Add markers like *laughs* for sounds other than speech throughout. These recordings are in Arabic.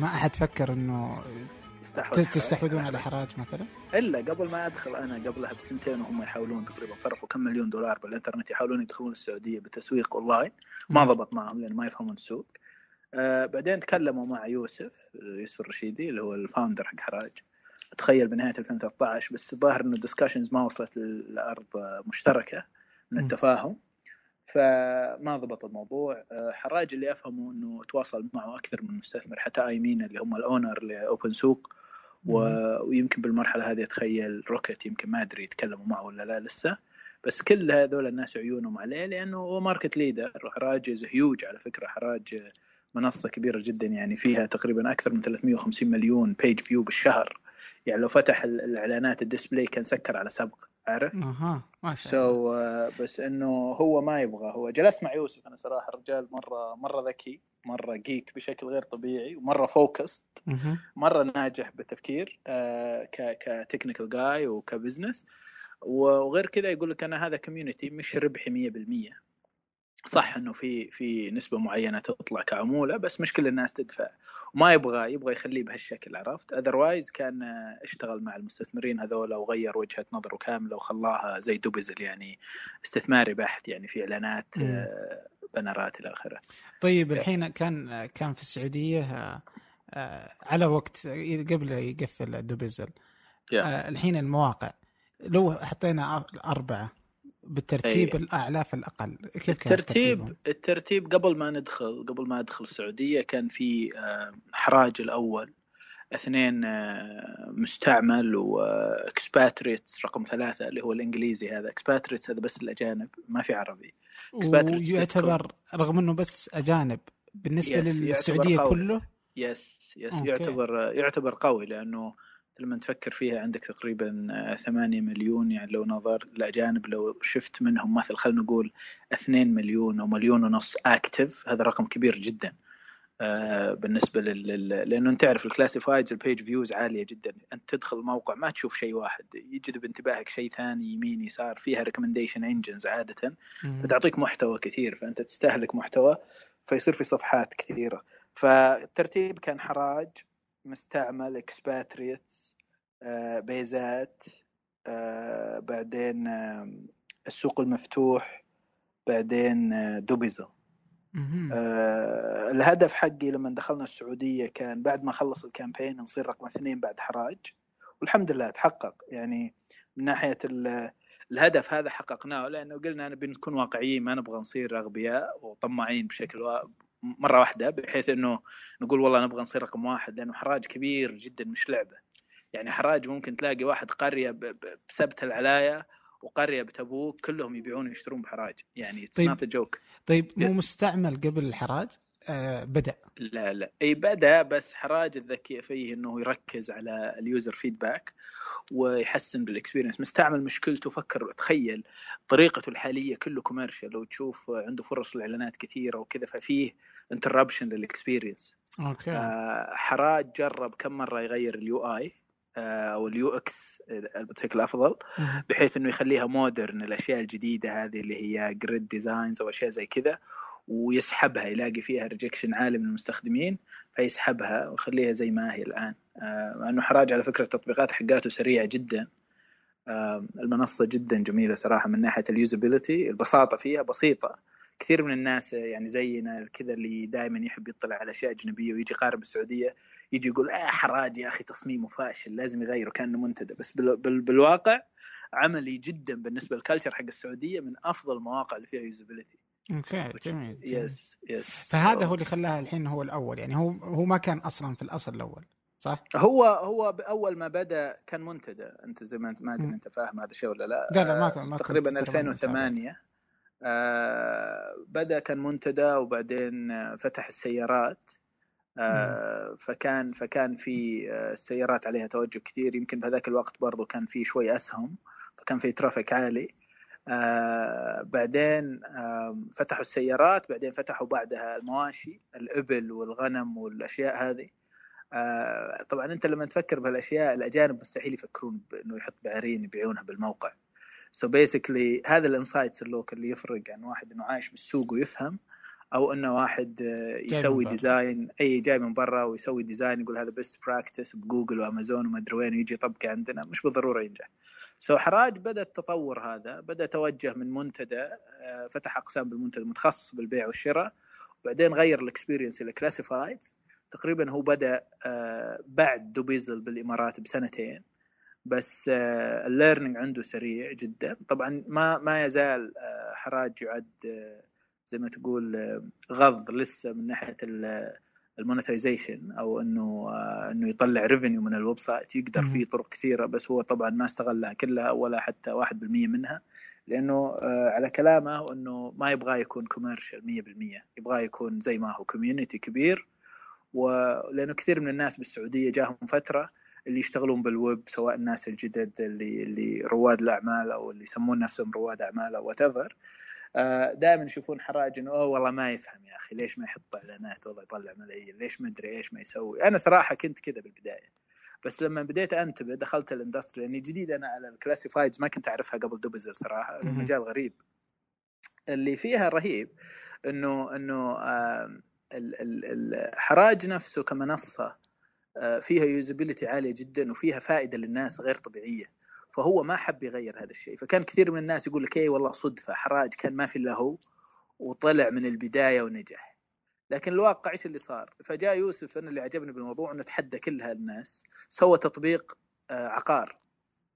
ما أحد فكر إنه تستحوذون على حراج مثلا؟ إلا قبل ما أدخل أنا قبلها بسنتين وهم يحاولون تقريبا صرفوا كم مليون دولار بالإنترنت يحاولون يدخلون السعودية بتسويق أونلاين. ما ضبط معهم لأن ما يفهمون السوق. آه بعدين تكلموا مع يوسف يوسف الرشيدي اللي هو ال founder حق حراج. تخيل بنهاية 2013 بس الظاهر إنه ال discussions ما وصلت للارض مشتركة من التفاهم. فما ضبط الموضوع. آه، حراج اللي أفهمه إنه تواصل معه أكثر من مستثمر حتى I mean اللي هم ال owner لأوبن سوق. و... ويمكن بالمرحلة هذه أتخيل روكيت يمكن ما أدري يتكلموا معه ولا لا لسه. بس كل هذول الناس عيونهم عليه لأنه هو market leader وحراج هيوج على فكرة. حراج منصة كبيرة جدا يعني فيها تقريبا أكثر من 350 مليون page view بالشهر. يعني لو فتح الإعلانات ال display كان سكر على سبق عارف؟ أها ما شاء الله. so, uh, بس إنه هو ما يبغى هو جلس مع يوسف. أنا صراحة الرجال مرة مرة ذكي مرة geek بشكل غير طبيعي ومرة focused مرة ناجح بالتفكير uh, ك technical guy و ك business وغير كذا يقول لك أنا هذا community مش ربحي 100% صح إنه في في نسبة معينة تطلع كعمولة بس مش كل الناس تدفع. وما يبغى يبغى يخليه بهالشكل عرفت؟ otherwise كان اشتغل مع المستثمرين هذول وغير وجهة نظره كاملة وخلاها زي دوبزل يعني استثماري بحت يعني في إعلانات آه، banner ات إلى آخره. طيب الحين كان كان في السعودية آه، على وقت قبل يقفل دوبزل yeah. الحين المواقع. لو حطينا أربعة بالترتيب أي. الاعلى في الأقل. كيف كان الترتيب الترتيب قبل ما ندخل قبل ما أدخل السعودية كان في آه، حراج الأول اثنين آه، مستعمل و Expatriates رقم ثلاثة اللي هو الإنجليزي هذا. Expatriates هذا بس الأجانب ما في عربي. ويعتبر رغم إنه بس أجانب بالنسبة للسعودية كله؟ yes yes okay. يعتبر يعتبر قوي لأنه لما تفكر فيها عندك تقريبا آه، ثمانية مليون يعني لو نظر الأجانب لو شفت منهم مثل خلينا نقول اثنين مليون أو مليون ونص active هذا رقم كبير جدا. آه، بالنسبة لل... لأنه أنت تعرف ال classifieds ال page views عالية جدا. أنت تدخل الموقع ما تشوف شيء واحد يجذب انتباهك شيء ثاني يمين يسار فيها recommendation engines عادة. فتعطيك محتوى كثير فأنت تستهلك محتوى فيصير في صفحات كثيرة. فالترتيب كان حراج. مستعمل Expatriates آه، بيزات آه، بعدين آه، السوق المفتوح بعدين دوبيزل. الهدف حقي لما دخلنا السعودية كان بعد ما خلص ال campaign نصير رقم اثنين بعد حراج والحمد لله تحقق. يعني من ناحية الهدف هذا حققناه لأنه قلنا أنا بنكون واقعيين ما نبغى نصير أغبياء وطماعين بشكل مرة واحدة بحيث إنه نقول والله نبغى نصير رقم واحد لأنه حراج كبير جدا مش لعبة. يعني حراج ممكن تلاقي واحد قرية بسبت العلايه وقرية بتبوك كلهم يبيعون ويشترون بحراج. يعني it's not joke طيب مو مستعمل قبل الحراج؟ بدأ. لا لا. إي بدأ بس حراج الذكي فيه إنه يركز على ال user feedback ويحسن بال experience مستعمل مشكلته فكر تخيل طريقته الحالية كله commercial لو تشوف عنده فرص الاعلانات كثيرة وكذا ففيه interruption لل experience okay. آه حراج جرب كم مرة يغير ال UI آه، أو ال UX بشكل أفضل بحيث إنه يخليها modern الأشياء الجديدة هذه اللي هي grid designs أو أشياء زي كذا. ويسحبها يلاقي فيها rejection عالي من المستخدمين فيسحبها ويخليها زي ما هي الآن. آه انه حراج على فكرة التطبيقات حقاته سريعة جدا. المنصة جدا جميلة صراحة من ناحية ال usability البساطة فيها بسيطة. كثير من الناس يعني زينا كذا اللي دائما يحب يطلع على أشياء أجنبية ويجي يقارن بالسعودية يجي يقول آه حراج يا أخي تصميمه فاشل لازم يغيره كأنه منتدى. بس بال بال بالواقع عملي جدا بالنسبة لل culture حق السعودية من أفضل المواقع اللي فيها usability okay جميل yes yes فهذا هو اللي خلاها الحين هو الأول يعني هو هو ما كان أصلا في الأصل الأول صح؟ هو هو اول ما بدأ كان منتدى. أنت زي ما انت ما أدري أنت فاهم هذا الشيء ولا لا. لا لا ما كان ما تقريبا 2008 آه بدأ كان منتدى وبعدين فتح السيارات. آه فكان فكان في آه، السيارات عليها توجه كثير. يمكن بهذاك الوقت برضو كان في شوي أسهم فكان في traffic عالي. آه بعدين آه فتحوا السيارات بعدين فتحوا بعدها المواشي الإبل والغنم والأشياء هذه. آه طبعا أنت لما تفكر بهالأشياء الأجانب مستحيل يفكرون بإنه يحط بعرين يبيعونها بالموقع. so basically هذا ال insights ال local اللي يفرق عن واحد إنه عايش بالسوق ويفهم أو إنه واحد يسوي design أي جاي من برا ويسوي design يقول هذا best practice بجوجل وأمازون وما أدري وين ويجي يطبقه عندنا. مش بالضرورة ينجح. so حراج بدأ التطور هذا بدأ توجه من منتدى فتح أقسام بالمنتدى متخصص بالبيع والشراء وبعدين غير ال experience إلى classifieds تقريبا هو بدأ بعد دوبيزل بالإمارات بسنتين بس ال learning عنده سريع جدا. طبعا ما ما يزال حراج يعد زي ما تقول غض لسه من ناحية ال monetization أو إنه إنه يطلع revenue من ال website يقدر فيه طرق كثيرة بس هو طبعا ما استغلها كلها ولا حتى 1% منها لأنه على كلامه إنه ما يبغى يكون commercial 100% يبغى يكون زي ما هو community كبير. ولأنه كثير من الناس بالسعودية جاهم فترة اللي يشتغلون بالويب سواء الناس الجدد اللي اللي رواد الأعمال أو اللي يسمون نفسهم رواد أعمال أو whatever دائما يشوفون حراج إنه أوه والله ما يفهم يا أخي ليش ما يحط إعلانات؟ والله يطلع ملايين ليش ما أدري إيش ما يسوي؟ أنا صراحة كنت كذا بالبداية. بس لما بديت أنتبه دخلت ال industry لأني جديد أنا على ال classifieds ما كنت أعرفها قبل دوبزل صراحة المجال غريب. اللي فيها رهيب إنه إنه الحراج نفسه كمنصة فيها usability عالية جدا وفيها فائدة للناس غير طبيعية. فهو ما حب يغير هذا الشيء. فكان كثير من الناس يقول لك اي والله صدفة حراج كان ما في إلا هو وطلع من البداية ونجح. لكن الواقع إيش اللي صار؟ فجاء يوسف أنا اللي عجبني بالموضوع إنه تحدى كل هالناس سوى تطبيق عقار.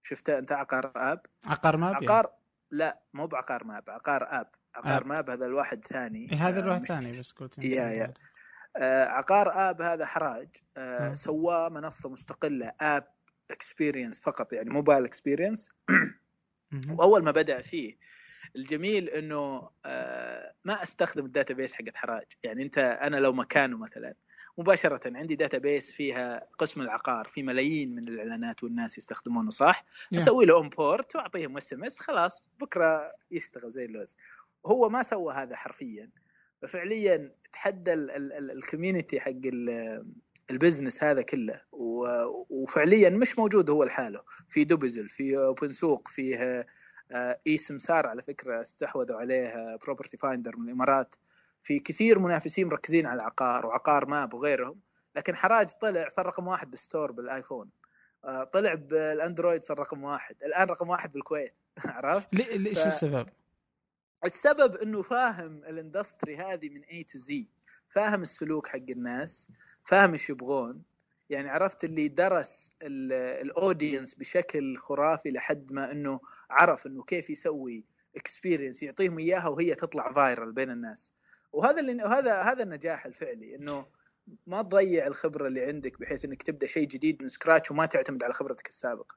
شفته أنت؟ عقار آب؟ عقار ماب عقار؟ لا مو بعقار ماب عقار آب. عقار آب. ماب هذا الواحد ثاني. إيه هذا الواحد ثاني بس قلت يا يا. آه عقار آب هذا حراج آه سواه منصة مستقلة app experience فقط يعني mobile experience وأول ما بدأ فيه الجميل إنه آه ما أستخدم ال database حقت حراج. يعني أنت أنا لو مكانه مثلا مباشرة عندي database فيها قسم العقار في ملايين من الإعلانات والناس يستخدمونه صح؟ Yeah. أسوي له import وأعطيهم SMS خلاص بكرة يشتغل زي اللوز. هو ما سوى هذا حرفيا. ففعليا تحدى ال community حق ال business هذا كله وفعليا مش موجود هو لحاله. في دوبزل في اوبن سوق فيه اي سمسار على فكرة استحوذوا عليه بروبرتي فايندر من الإمارات. في كثير منافسين مركزين على العقار وعقار ماب وغيرهم لكن حراج طلع صار رقم واحد بال store بالآيفون. طلع بالأندرويد صار رقم واحد. الآن رقم واحد بالكويت. *laughs* عرفت؟ ليش ف... السبب؟ السبب إنه فاهم ال industry هذه من A to Z فاهم السلوك حق الناس. فاهم إيش يبغون؟ يعني عرفت اللي درس ال audience بشكل خرافي لحد ما إنه عرف إنه كيف يسوي experience يعطيهم إياها وهي تطلع viral بين الناس. وهذا اللي هذا هذا النجاح الفعلي إنه ما تضيع الخبرة اللي عندك بحيث إنك تبدأ شيء جديد من scratch وما تعتمد على خبرتك السابقة.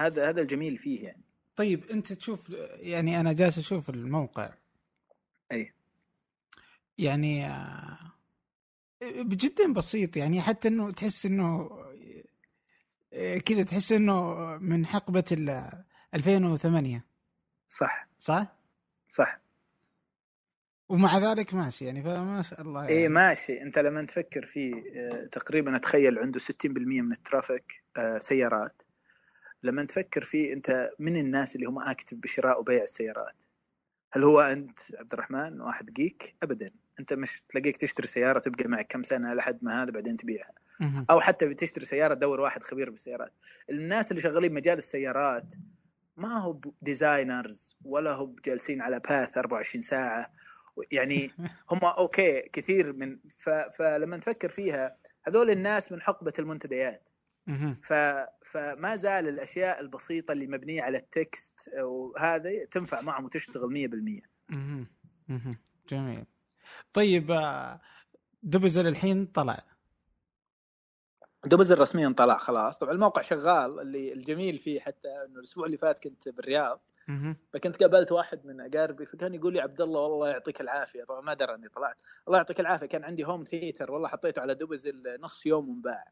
هذا هذا الجميل فيه يعني. طيب أنت تشوف يعني أنا جالس أشوف الموقع. أي. يعني جدا بسيط يعني حتى إنه تحس إنه كذا تحس إنه من حقبة ال 2008 صح. صح؟ صح. ومع ذلك ماشي يعني فما شاء الله إيه، يعني. اي ماشي. أنت لما تفكر فيه تقريبا أتخيل عنده 60% من ال traffic سيارات. لما تفكر فيه أنت من الناس اللي هم active بشراء وبيع السيارات هل هو أنت عبد الرحمن واحد geek أبدا. أنت مش تلاقيك تشتري سيارة تبقى معك كم سنة لحد ما هذا بعدين تبيعها. أو حتى بتشتري سيارة تدور واحد خبير بالسيارات. الناس اللي شغالين مجال السيارات ما هو designers ولا هو جالسين على باث 24 ساعة. يعني *laughs* هم okay كثير من ف... فلما نفكر فيها هذول الناس من حقبة المنتديات. ف... فما زال الأشياء البسيطة اللي مبنية على ال text وهذا تنفع معهم وتشتغل 100% جميل. طيب دبزل الحين طلع. دبزل رسميا طلع خلاص. طبعا الموقع شغال اللي الجميل فيه حتى إنه الأسبوع اللي فات كنت بالرياض. فكنت قابلت واحد من أقاربي فكان يقول لي عبد الله والله يعطيك العافية. طبعا ما درى إني طلعت. الله يعطيك العافية. كان عندي home theater والله حطيته على دبزل نص يوم وانباع.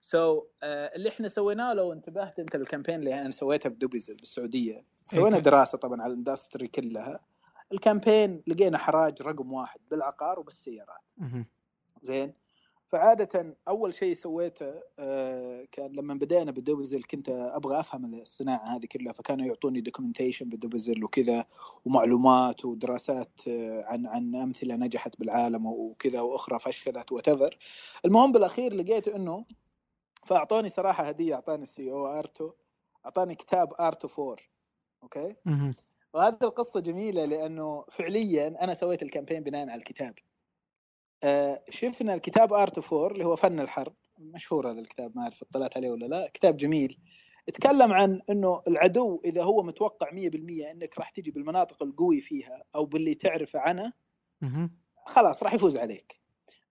so, uh, اللي إحنا سويناه لو انتبهت أنت ال campaign اللي أنا سويتها بدبزل بالسعودية. سوينا دراسة طبعا على ال industry كلها. ال campaign لقينا حراج رقم واحد بالعقار وبالسيارات. زين؟ فعادة أول شيء سويته آه، كان لما بدأنا بالدوبزل كنت أبغى أفهم الصناعة هذه كلها فكانوا يعطوني documentation بالدوبزل وكذا ومعلومات ودراسات آه، عن عن أمثلة نجحت بالعالم وكذا وأخرى فشلت وتفر المهم بالأخير لقيت إنه فأعطوني صراحة هدية أعطاني ال CEO أرتو أعطاني كتاب Art of War okay؟ وهذه القصة جميلة لأنه فعليا أنا سويت ال campaign بناء على الكتاب. آه، شفنا الكتاب Art of War اللي هو فن الحرب. مشهور هذا الكتاب ما أعرف اطلعت عليه ولا لا. كتاب جميل. تكلم عن إنه العدو إذا هو متوقع 100% إنك راح تجي بالمناطق القوي فيها أو باللي تعرفه عنه خلاص راح يفوز عليك.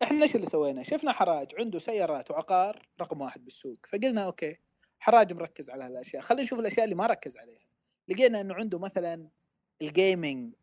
إحنا إيش اللي سوينا؟ شفنا حراج عنده سيارات وعقار رقم واحد بالسوق. فقلنا okay حراج مركز على هالأشياء. خلينا نشوف الأشياء اللي ما ركز عليها. لقينا إنه عنده مثلا ال gaming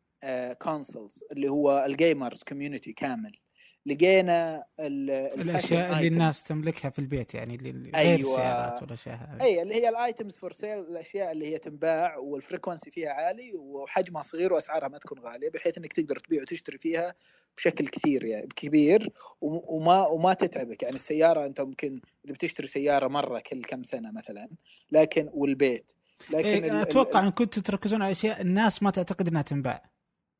consoles اللي هو ال gamers community كامل. لقينا الأشياء اللي الناس تملكها في البيت يعني اللي غير أيوة. السيارات والأشياء أي اللي هي ال items for sale الأشياء اللي هي تنباع وال frequency فيها عالي وحجمها صغير وأسعارها ما تكون غالية بحيث إنك تقدر تبيع وتشتري فيها بشكل كثير يعني كبير وما وما تتعبك. يعني السيارة أنت ممكن إذا بتشتري سيارة مرة كل كم سنة مثلا لكن والبيت. لكن إيه أتوقع إن كنتوا تركزون على أشياء الناس ما تعتقد إنها تنباع.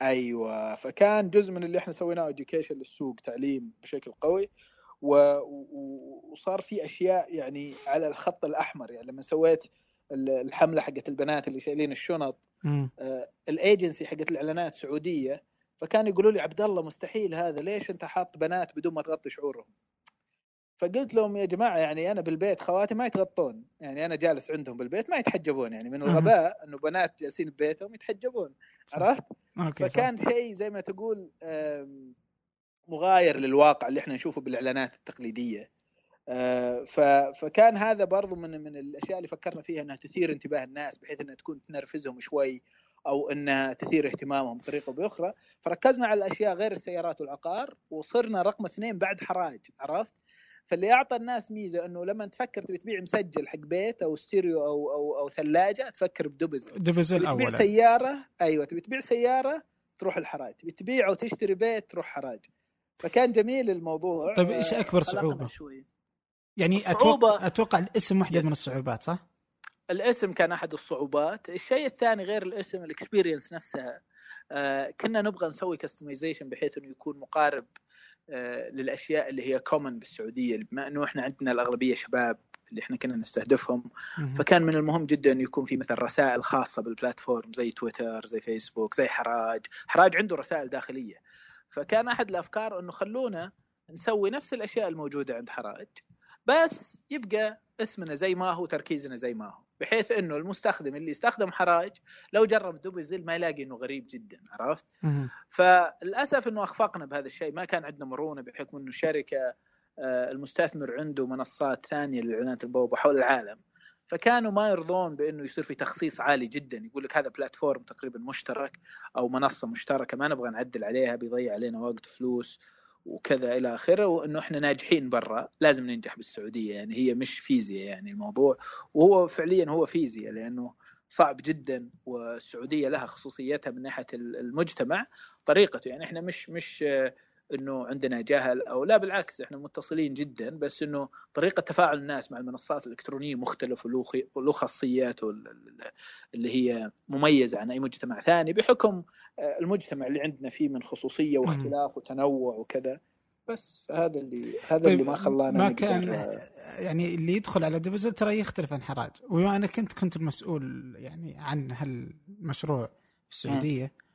أيوه فكان جزء من اللي إحنا سويناه education للسوق تعليم بشكل قوي و... وصار في أشياء يعني على الخط الأحمر يعني لما سويت الحملة حقت البنات اللي شايلين الشنط آه الايجنسي حقت الإعلانات سعودية فكانوا يقولوا لي عبد الله مستحيل هذا ليش أنت حاط بنات بدون ما تغطي شعورهم؟ فقلت لهم يا جماعة يعني أنا بالبيت خواتي ما يتغطون. يعني أنا جالس عندهم بالبيت ما يتحجبون. يعني من الغباء إنه بنات جالسين ببيتهم يتحجبون. عرفت؟ فكان شيء زي ما تقول مغاير للواقع اللي إحنا نشوفه بالإعلانات التقليدية. آه، فكان هذا برضو من من الأشياء اللي فكرنا فيها إنها تثير انتباه الناس بحيث إنها تكون تنرفزهم شوي أو إنها تثير اهتمامهم بطريقة أو بأخرى. فركزنا على الأشياء غير السيارات والعقار وصرنا رقم اثنين بعد حراج. عرفت؟ فاللي أعطى الناس ميزة إنه لما تفكر تبي تبيع مسجل حق بيت أو ستيريو أو أو أو ثلاجة تفكر بدبزل دبزل تبي تبيع سيارة أيوه تبي تبيع سيارة تروح الحراج. تبي تبيع أو تشتري بيت تروح حراج. فكان جميل الموضوع. طيب إيش أكبر صعوبة؟ يعني أتوقع أتوقع الاسم واحدة من الصعوبات صح؟ الاسم كان أحد الصعوبات، الشيء الثاني غير الاسم ال experience نفسها. آه كنا نبغى نسوي customization بحيث إنه يكون مقارب آه، للأشياء اللي هي common بالسعودية. بما إنه إحنا عندنا الأغلبية شباب اللي إحنا كنا نستهدفهم فكان من المهم جدا انه يكون في مثلا رسائل خاصة بال platform زي تويتر زي فيسبوك زي حراج. حراج عنده رسائل داخلية. فكان أحد الأفكار إنه خلونا نسوي نفس الأشياء الموجودة عند حراج. بس يبقى اسمنا زي ما هو تركيزنا زي ما هو. بحيث إنه المستخدم اللي يستخدم حراج لو جرب دوبزل ما يلاقي إنه غريب جدا عرفت؟ فللأسف إنه أخفقنا بهذا الشيء. ما كان عندنا مرونة بحكم إنه الشركة آه، المستثمر عنده منصات ثانية للاعلانات البوابة حول العالم. فكانوا ما يرضون بإنه يصير في تخصيص عالي جدا. يقول لك هذا بلاتفورم تقريبا مشترك أو منصة مشتركة ما نبغى نعدل عليها بيضيع علينا وقت فلوس. وكذا إلى آخره وإنه إحنا ناجحين برا لازم ننجح بالسعودية. يعني هي مش فيزياء يعني الموضوع. وهو فعليا هو فيزياء لأنه صعب جدا والسعودية لها خصوصيتها من ناحية المجتمع طريقته. يعني إحنا مش مش إنه عندنا جهل أو لا بالعكس إحنا متصلين جدا بس إنه طريقة تفاعل الناس مع المنصات الإلكترونية مختلفة وله خاصيات اللي هي مميزة عن أي مجتمع ثاني بحكم آه، المجتمع اللي عندنا فيه من خصوصية واختلاف وتنوع وكذا. بس فهذا اللي هذا طيب اللي ما خلانا ما كان يعني اللي يدخل على دبزل ترى يختلف عن حراج. وبما إنك أنت كنت المسؤول يعني عن هالمشروع في السعودية م.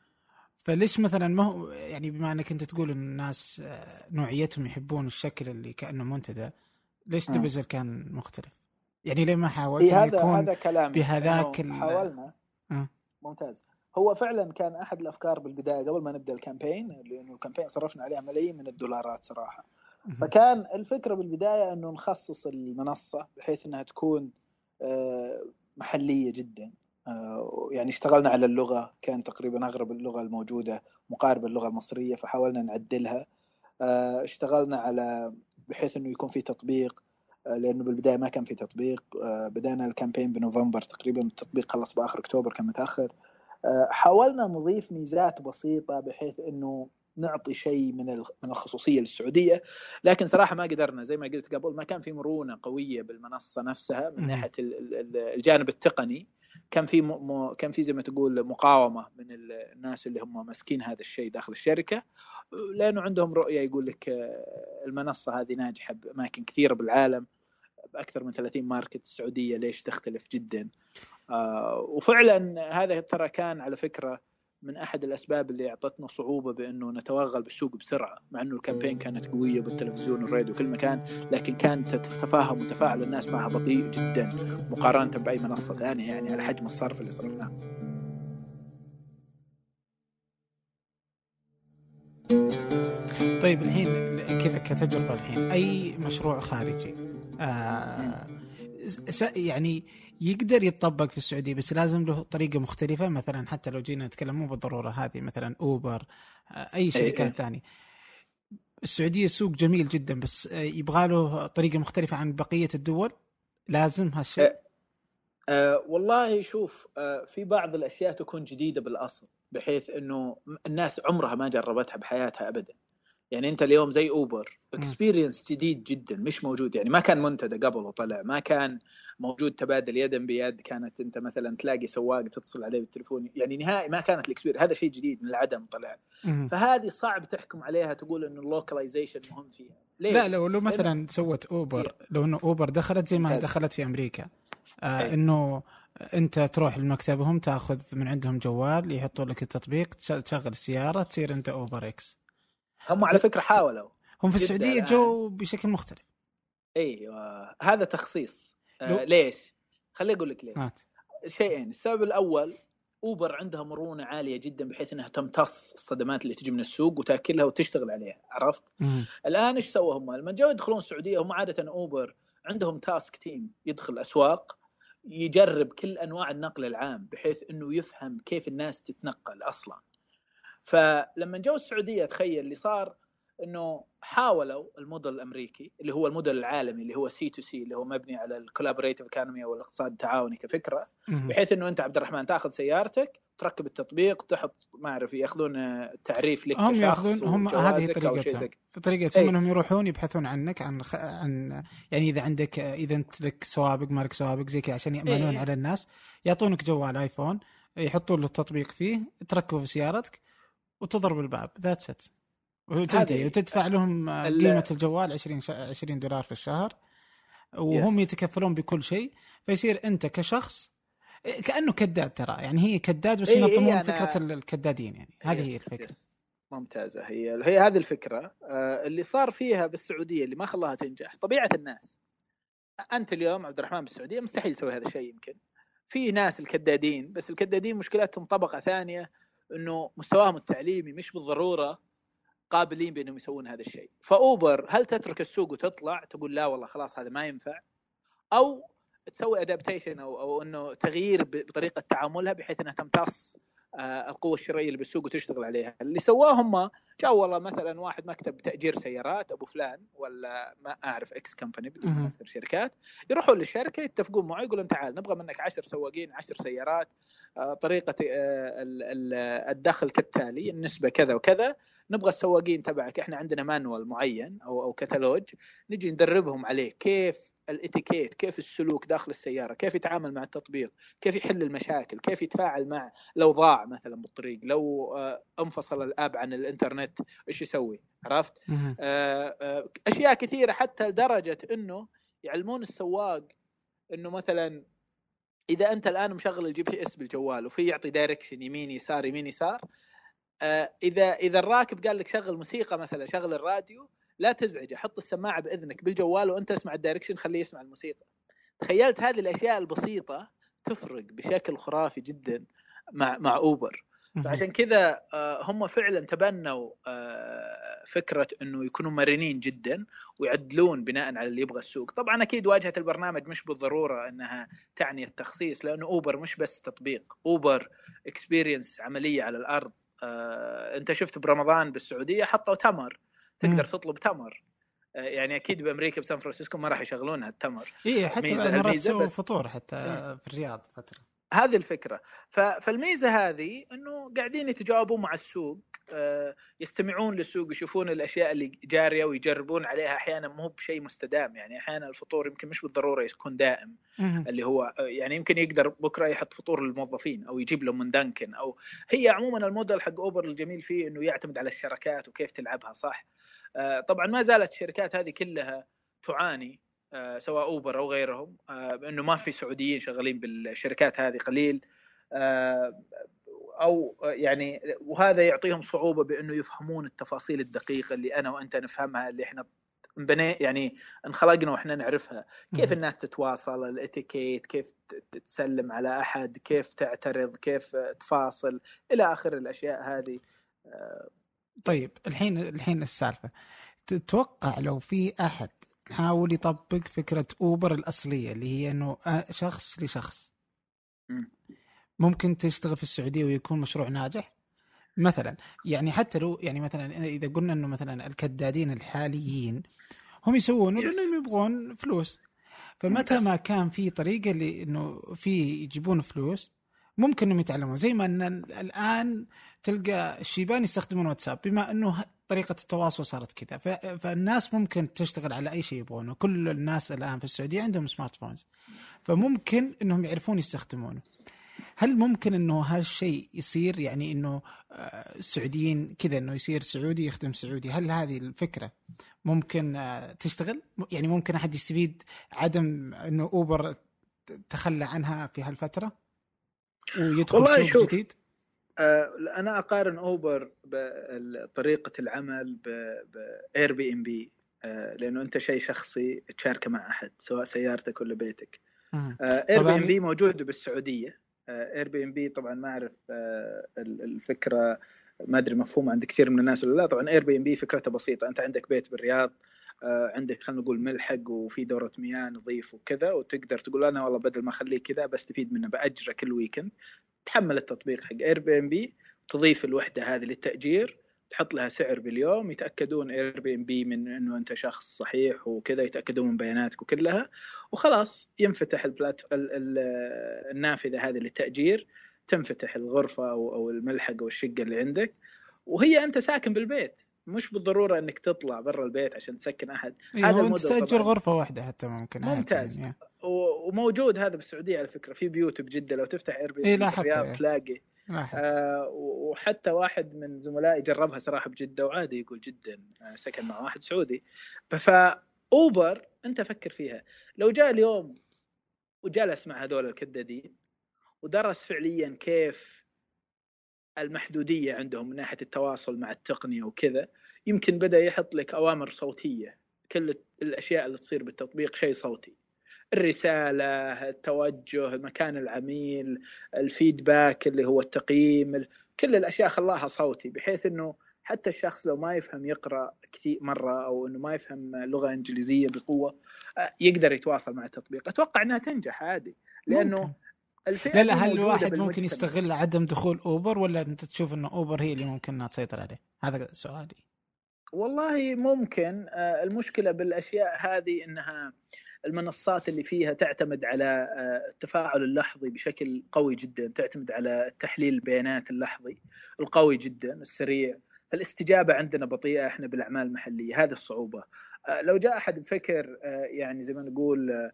فليش مثلا ما هو يعني بما إنك أنت تقول إن الناس آه، نوعيتهم يحبون الشكل اللي كأنه منتدى ليش دبزل كان مختلف؟ يعني ليه ما حاولت إيه هذا يكون هذا كلامي بهذاك حاولنا. أه. ممتاز. هو فعلا كان أحد الأفكار بالبداية قبل ما نبدأ ال campaign لأنه ال campaign صرفنا عليها ملايين من الدولارات صراحة. فكان الفكرة بالبداية إنه نخصص المنصة بحيث إنها تكون آه، محلية جدا. يعني اشتغلنا على اللغة كان تقريبا أغرب اللغة الموجودة مقاربة اللغة المصرية فحاولنا نعدلها. آه، اشتغلنا على بحيث أنه يكون في تطبيق آه، لأنه بالبداية ما كان في تطبيق. بدأنا الكامبين بنوفمبر تقريبا التطبيق خلص بآخر أكتوبر كان متأخر. حاولنا نضيف ميزات بسيطة بحيث أنه نعطي شيء من من الخصوصية للسعوديه لكن صراحة ما قدرنا زي ما قلت قبل ما كان في مرونة قوية بالمنصة نفسها من ناحية الجانب التقني. كان في م... كان في زي ما تقول مقاومة من الناس اللي هم ماسكين هذا الشيء داخل الشركة. لأنه عندهم رؤية يقول لك المنصة هذه ناجحة بأماكن كثيرة بالعالم بأكثر من 30 market السعوديه ليش تختلف جدا؟ آه وفعلا هذا ترى كان على فكرة من أحد الأسباب اللي أعطتنا صعوبة بأنه نتوغل بالسوق بسرعة مع أنه ال campaign كانت قوية بالتلفزيون والراديو وكل مكان لكن كانت تتفاهم وتفاعل الناس معها بطيء جدا مقارنة بأي منصة ثانية يعني على حجم الصرف اللي صرفناه. طيب الحين كذا كتجربة الحين. أي مشروع خارجي؟ آه يعني يقدر يتطبق في السعودية بس لازم له طريقة مختلفة. مثلا حتى لو جينا نتكلم مو بالضرورة هذه مثلا أوبر أي إيه، شركات إيه. ثانية. السعودية سوق جميل جدا بس يبغى له طريقة مختلفة عن بقية الدول لازم هالشيء. أه أه والله شوف أه في بعض الأشياء تكون جديدة بالأصل بحيث إنه الناس عمرها ما جربتها بحياتها ابدا. يعني انت اليوم زي اوبر experience جديد جدا مش موجود. يعني ما كان منتدى قبل وطلع ما كان موجود تبادل يدا بيد كانت انت مثلا تلاقي سواق تتصل عليه بالتليفون. يعني نهائي ما كانت ال experience هذا شيء جديد من العدم طلع. فهذه صعب تحكم عليها تقول إنه ال localization مهم فيها. ليش؟ لا لو لو مثلا سوت أوبر إيه. لو إنه أوبر دخلت زي ما دخلت في أمريكا آه إيه. إنه أنت تروح لمكتبهم تأخذ من عندهم جوال يحطوا لك التطبيق تشغل السيارة تصير أنت أوبر إكس. هم على فكرة حاولوا هم في السعودية جو بشكل مختلف أيوه هذا تخصيص آه ليش؟ خليني أقول لك ليش مات. شيئين السبب الأول أوبر عندها مرونه عالية جدا بحيث إنها تمتص الصدمات اللي تجي من السوق وتأكلها وتشتغل عليها عرفت؟ مم. الآن إيش سووا هم؟ لما جاوا يدخلون السعودية هم عادة أوبر عندهم task team يدخل أسواق يجرب كل أنواع النقل العام بحيث إنه يفهم كيف الناس تتنقل أصلا فلما جو السعودية تخيل اللي صار إنه حاولوا الموديل الأمريكي اللي هو الموديل العالمي اللي هو سي تو سي اللي هو مبني على ال collaborative economy أو الاقتصاد التعاوني كفكرة بحيث إنه أنت عبد الرحمن تأخذ سيارتك تركب التطبيق تحط ما أعرف يأخذون تعريف لك هم ياخذون هم هذه طريقتهم. طريقتهم إيه. إنهم يروحون يبحثون عنك عن خ... عن يعني إذا عندك إذا أنت لك سوابق ما لك سوابق زي كذا عشان يأمنون إيه. على الناس. يعطونك جوال ايفون يحطون له التطبيق فيه تركبه في سيارتك. وتضرب الباب. that's it وتنتهي وتدفع لهم قيمة الجوال 20 20 دولار في الشهر. وهم يتكفلون بكل شيء. فيصير أنت كشخص كأنه كداد ترى. يعني هي كداد بس ينظمون إيه فكرة الكدادين يعني. هذه هي الفكرة. yes. ممتازة. هي هي هذه الفكرة. آه اللي صار فيها بالسعودية اللي ما خلاها تنجح طبيعة الناس. أنت اليوم عبد الرحمن بالسعودية مستحيل تسوي هذا الشيء يمكن. في ناس الكدادين بس الكدادين مشكلتهم طبقة ثانية. إنه مستواهم التعليمي مش بالضرورة قابلين بأنهم يسوون هذا الشيء. فأوبر هل تترك السوق وتطلع؟ تقول لا والله خلاص هذا ما ينفع. أو تسوي ادابتيشن أو أو إنه تغيير بطريقة تعاملها بحيث إنها تمتص آه، القوة الشرائية اللي بالسوق وتشتغل عليها. اللي سواه هم جاء والله مثلا واحد مكتب تأجير سيارات أبو فلان ولا ما أعرف إكس كمباني بدون اذكر شركات يروحون للشركة يتفقون معه يقولون تعال نبغى منك 10 سواقين 10 سيارات آه، طريقة آه، الدخل كالتالي النسبة كذا وكذا نبغى السواقين تبعك إحنا عندنا مانوال معين أو أو كتالوج نجي ندربهم عليه كيف الإتيكيت كيف السلوك داخل السيارة كيف يتعامل مع التطبيق كيف يحل المشاكل كيف يتفاعل مع لو ضاع مثلا بالطريق لو آه، انفصل ال app عن الإنترنت إيش يسوي عرفت؟ آه، آه، أشياء كثيرة حتى لدرجة إنه يعلمون السواق إنه مثلا إذا أنت الآن مشغل ال GPS بالجوال وفي يعطي direction يمين يسار يمين يسار إذا إذا الراكب قال لك شغل موسيقى مثلا شغل الراديو لا تزعجه حط السماعة بإذنك بالجوال وأنت اسمع ال direction خليه يسمع الموسيقى. تخيلت هذه الأشياء البسيطة تفرق بشكل خرافي جدا مع مع اوبر فعشان كذا آه، هم فعلا تبنوا آه، فكرة إنه يكونوا مرنين جدا ويعدلون بناء على اللي يبغى السوق. طبعا أكيد واجهة البرنامج مش بالضرورة إنها تعني التخصيص لأنه أوبر مش بس تطبيق أوبر experience عملية على الأرض. آه، أنت شفت برمضان بالسعودية حطوا تمر تقدر تطلب تمر. يعني أكيد بأمريكا بسان فرانسيسكو ما راح يشغلونها التمر. اي حتى مرات سووا فطور حتى في الرياض فترة. هذه الفكرة. فالميزة هذه إنه قاعدين يتجاوبون مع السوق آه، يستمعون للسوق يشوفون الأشياء اللي جارية ويجربون عليها أحيانا مو بشيء مستدام. يعني أحيانا الفطور يمكن مش بالضرورة يكون دائم اللي هو يعني يمكن يقدر بكرة يحط فطور للموظفين أو يجيب لهم من دانكن أو هي عموما الموديل حق أوبر الجميل فيه إنه يعتمد على الشركات وكيف تلعبها صح؟ آه، طبعا ما زالت الشركات هذه كلها تعاني آه، سواء أوبر أو غيرهم إنه ما في سعوديين شغالين بالشركات هذه قليل أو يعني وهذا يعطيهم صعوبة بإنه يفهمون التفاصيل الدقيقة اللي أنا وأنت نفهمها اللي إحنا بني يعني انخلقنا وإحنا نعرفها. كيف الناس تتواصل الإتيكيت كيف تسلم على أحد كيف تعترض كيف تفاصل إلى آخر الأشياء هذه. طيب الحين الحين السالفة. تتوقع لو في أحد حاول يطبق فكرة أوبر الأصلية اللي هي إنه شخص لشخص. ممكن تشتغل في السعودية ويكون مشروع ناجح. مثلا يعني حتى لو يعني مثلا إذا قلنا إنه مثلا الكدادين الحاليين هم يسوونه لأنهم يبغون فلوس. فمتى ما كان في طريقة اللي إنه في يجيبون فلوس ممكن إنهم يتعلمون. زي ما ان الآن تلقى الشيبان يستخدمون واتساب بما إنه طريقة التواصل صارت كذا. فالناس ممكن تشتغل على أي شيء يبغونه. كل الناس الآن في السعودية عندهم سمارت فونز فممكن إنهم يعرفون يستخدمونه. هل ممكن إنه هالشيء يصير؟ يعني إنه آه، السعوديين كذا إنه يصير سعودي يخدم سعودي. هل هذه الفكرة ممكن آه، تشتغل؟ يعني ممكن أحد يستفيد عدم إنه اوبر تخلى عنها في هالفترة؟ ويدخل سوق جديد؟ أنا أقارن أوبر بطريقة العمل ب Airbnb لأنه أنت شيء شخصي تشاركه مع أحد سواء سيارتك ولا بيتك. Airbnb موجود بالسعودية. Airbnb طبعا ما أعرف آه، الفكرة ما أدري مفهومه عند كثير من الناس ولا لا. طبعا Airbnb فكرتها بسيطة أنت عندك بيت بالرياض آه، عندك خلينا نقول ملحق وفي دورة مياه نظيف وكذا وتقدر تقول أنا والله بدل ما أخليه كذا بستفيد منه بأجره كل weekend تحمل التطبيق حق Airbnb تضيف الوحدة هذه للتأجير تحط لها سعر باليوم يتأكدون Airbnb من إنه أنت شخص صحيح وكذا يتأكدون من بياناتك وكلها وخلاص ينفتح البلات النافذة هذه للتأجير تنفتح الغرفة أو الملحق أو الشقة اللي عندك وهي أنت ساكن بالبيت. مش بالضرورة إنك تطلع برا البيت عشان تسكن أحد. إيه هذا أنت تأجر غرفة واحدة حتى ممكن ممتاز. يعني. وموجود هذا بالسعودية على فكرة. في بيوت بجدة. لو تفتح Airbnb الرياض تلاقي. آه وحتى واحد من زملائي جربها صراحة بجدة وعادي يقول جدا آه، سكن مع واحد سعودي. فاوبر أنت فكر فيها. لو جاء اليوم وجلس مع هذول الكدادين ودرس فعليا كيف المحدودية عندهم من ناحية التواصل مع التقنية وكذا يمكن بدأ يحط لك أوامر صوتية. كل الأشياء اللي تصير بالتطبيق شيء صوتي. الرسالة التوجه مكان العميل الفيدباك اللي هو التقييم كل الأشياء خلاها صوتي بحيث إنه حتى الشخص لو ما يفهم يقرأ كثير مرة أو إنه ما يفهم لغة إنجليزية بقوة يقدر يتواصل مع التطبيق. أتوقع إنها تنجح عادي لأنه الفئة لا لا هل الواحد ممكن يستغل عدم دخول أوبر ولا أنت تشوف انه أوبر هي اللي ممكن إنها تسيطر عليه؟ هذا سؤالي. والله ممكن. آه، المشكلة بالأشياء هذه إنها المنصات اللي فيها تعتمد على آه، التفاعل اللحظي بشكل قوي جدا تعتمد على تحليل البيانات اللحظي القوي جدا السريع. فالاستجابة عندنا بطيئة إحنا بالأعمال المحلية. هذه الصعوبة. آه، لو جاء أحد بفكر يعني زي ما نقول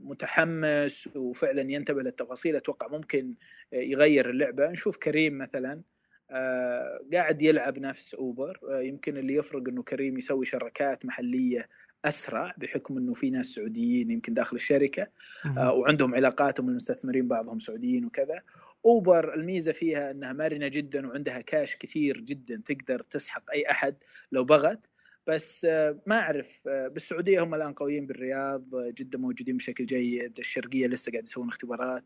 متحمس وفعلا ينتبه للتفاصيل. أتوقع ممكن يغير اللعبة. نشوف كريم مثلا قاعد يلعب نفس أوبر. يمكن اللي يفرق إنه كريم يسوي شركات محلية أسرع بحكم إنه في ناس سعوديين يمكن داخل الشركة. آه وعندهم علاقاتهم المستثمرين بعضهم سعوديين وكذا. أوبر الميزة فيها إنها مرنة جدا وعندها كاش كثير جدا تقدر تسحق أي أحد لو بغت. بس آه ما أعرف آه بالسعودية هم الآن قويين بالرياض جدا موجودين بشكل جيد الشرقية لسه قاعد يسوون اختبارات.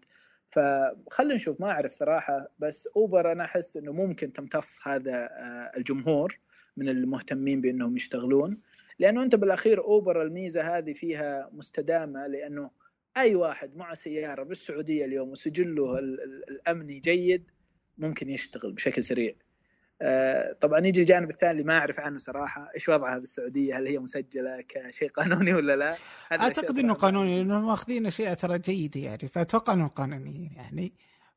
فخلينا نشوف ما أعرف صراحة بس أوبر أنا أحس إنه ممكن تمتص هذا آه، الجمهور من المهتمين بأنهم يشتغلون. لأنه أنت بالأخير أوبر الميزة هذه فيها مستدامة لأنه أي واحد مع سيارة بالسعودية اليوم وسجله الأمني جيد ممكن يشتغل بشكل سريع. آه، طبعا يجي الجانب الثاني اللي ما أعرف عنه صراحة إيش وضعها بالسعوديه هل هي مسجلة كشيء قانوني ولا لا؟ أعتقد إنه قانوني لأنه ماخذين أشياء ترى جيدة يعني فأتوقع إنه قانونيين يعني.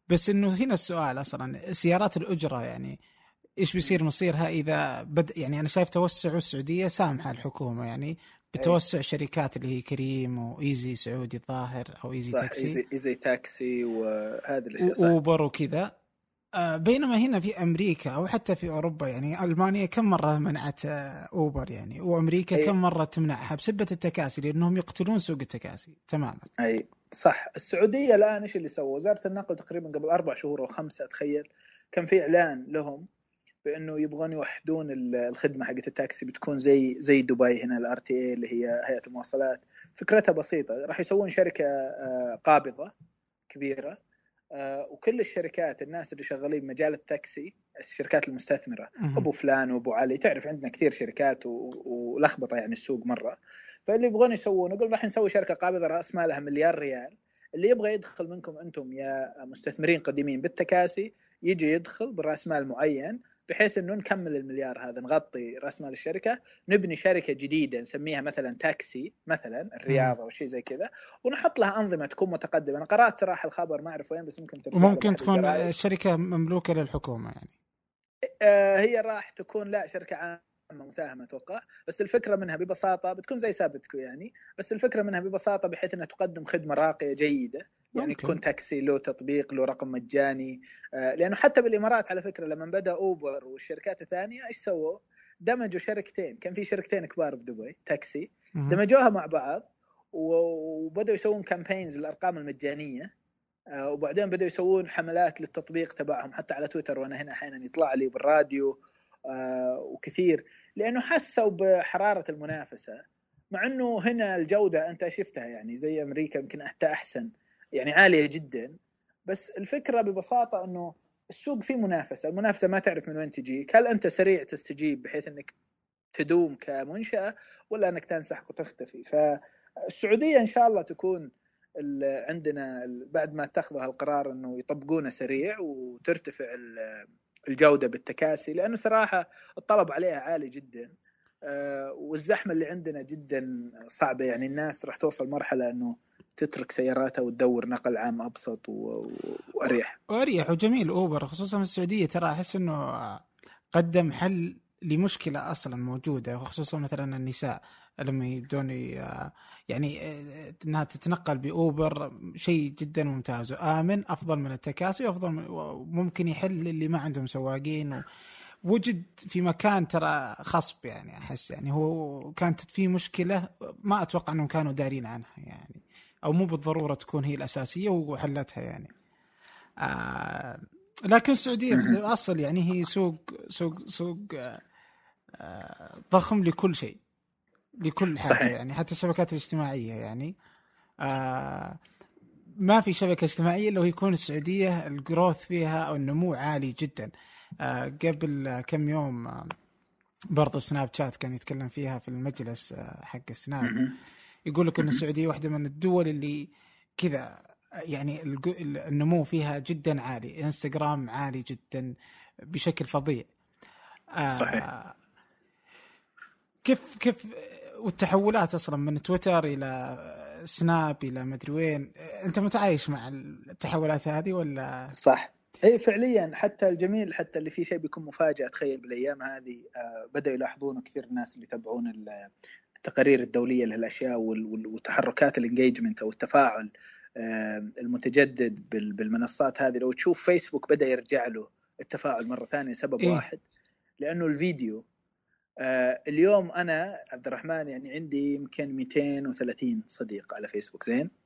بس إنه هنا السؤال أصلا سيارات الأجرة يعني إيش بيصير مصيرها إذا بد يعني أنا شايف توسع السعودية سامحة الحكومة يعني بتوسع شركات اللي هي كريم و Easy سعودي الظاهر أو Easy Taxi. Easy, Easy Taxi وهذه الأشياء أوبر وكذا. آه، بينما هنا في أمريكا أو حتى في أوروبا يعني ألمانيا كم مرة منعت آه، أوبر يعني وأمريكا أي. كم مرة تمنعها بسبة التكاسي لأنهم يقتلون سوق التكاسي تماما. أي صح. السعودية الآن إيش اللي سووا؟ وزارة النقل تقريبا قبل أربع شهور أو خمسة أتخيل كان في إعلان لهم بأنه يبغون يوحدون الخدمة حقت التاكسي بتكون زي زي دبي هنا ال RTA اللي هي هيئة المواصلات. فكرتها بسيطة راح يسوون شركة آه، قابضة كبيرة. آه، وكل الشركات الناس اللي شغالين مجال التاكسي الشركات المستثمرة أبو فلان وأبو علي تعرف عندنا كثير شركات ولخبطة يعني السوق مرة. فاللي يبغون يسوون يقول راح نسوي شركة قابضة راس مالها مليار ريال. اللي يبغى يدخل منكم أنتم يا مستثمرين قديمين بالتكاسي يجي يدخل برأس مال معين بحيث إنه نكمل المليار هذا نغطي رأس مال الشركة نبني شركة جديدة نسميها مثلا تاكسي مثلا الرياض أو شيء زي كذا ونحط لها أنظمة تكون متقدمة. أنا قرأت صراحة الخبر ما أعرف وين بس ممكن وممكن تكون الشركة مملوكة للحكومة يعني. آه هي راح تكون لا شركة عامة مساهمة أتوقع بس الفكرة منها ببساطة بتكون زي سابتكو يعني بس الفكرة منها ببساطة بحيث إنها تقدم خدمة راقية جيدة. يعني ممكن. يكون تاكسي له تطبيق له رقم مجاني. آه لأنه حتى بالإمارات على فكرة لما بدأ أوبر والشركات الثانية إيش سووا؟ دمجوا شركتين. كان في شركتين كبار بدبي تاكسي. دمجوها مع بعض وبدأوا يسوون كامبينز للأرقام المجانية. آه وبعدين بدأوا يسوون حملات للتطبيق تبعهم حتى على تويتر وأنا هنا أحيانا يطلع لي بالراديو. آه وكثير. لأنه حسوا بحرارة المنافسة مع إنه هنا الجودة أنت شفتها يعني زي أمريكا يمكن حتى أحسن. يعني عالية جدا. بس الفكرة ببساطة إنه السوق فيه منافسة، المنافسة ما تعرف من وين تجيك، هل أنت سريع تستجيب بحيث إنك تدوم كمنشأة ولا إنك تنسحق وتختفي؟ فالسعودية إن شاء الله تكون عندنا بعد ما اتخذوا هالقرار إنه يطبقونه سريع وترتفع الجودة بالتكاسي. لأنه صراحة الطلب عليها عالي جدا. والزحمة اللي عندنا جدا صعبة. يعني الناس راح توصل مرحلة إنه تترك سياراتها وتدور نقل عام أبسط وأريح. وأريح وجميل أوبر. خصوصا في السعودية ترى أحس إنه قدم حل لمشكلة أصلا موجودة وخصوصا مثلا النساء لما يبدون يعني إنها تتنقل بأوبر. شيء جدا ممتاز. وآمن أفضل من التكاسي وأفضل من وممكن يحل اللي ما عندهم سواقين. وجد في مكان ترى خصب يعني أحس يعني هو كانت في مشكلة ما أتوقع إنهم كانوا دارين عنها يعني أو مو بالضرورة تكون هي الأساسية وحلتها يعني. آه لكن السعودية في الاصل يعني هي سوق سوق سوق آه ضخم لكل شيء لكل حاجة صحيح. يعني حتى الشبكات الاجتماعية يعني. آه ما في شبكة اجتماعية لو يكون السعودية الجروث فيها أو النمو عالي جدا. آه قبل كم يوم آه برضو سناب شات كان يتكلم فيها في المجلس آه حق سناب. يقول لك إن السعودية واحدة من الدول اللي كذا يعني النمو فيها جدا عالي إنستغرام عالي جدا بشكل فظيع. آه، صحيح. كيف كيف والتحولات أصلا من تويتر إلى سناب إلى مدري وين؟ أنت متعايش مع التحولات هذه ولا؟ صح. اي فعليا حتى الجميل حتى اللي فيه شيء بيكون مفاجأة. تخيل بالأيام هذه آه بدأوا يلاحظونه كثير الناس اللي يتابعون التقارير الدولية لهالاشياء وتحركات ال engagement أو التفاعل المتجدد بالمنصات هذه. لو تشوف فيسبوك بدأ يرجع له التفاعل مرة ثانية سبب إيه؟ واحد لأنه الفيديو آه، اليوم أنا عبد الرحمن يعني عندي يمكن 230 صديق على فيسبوك زين؟ آه،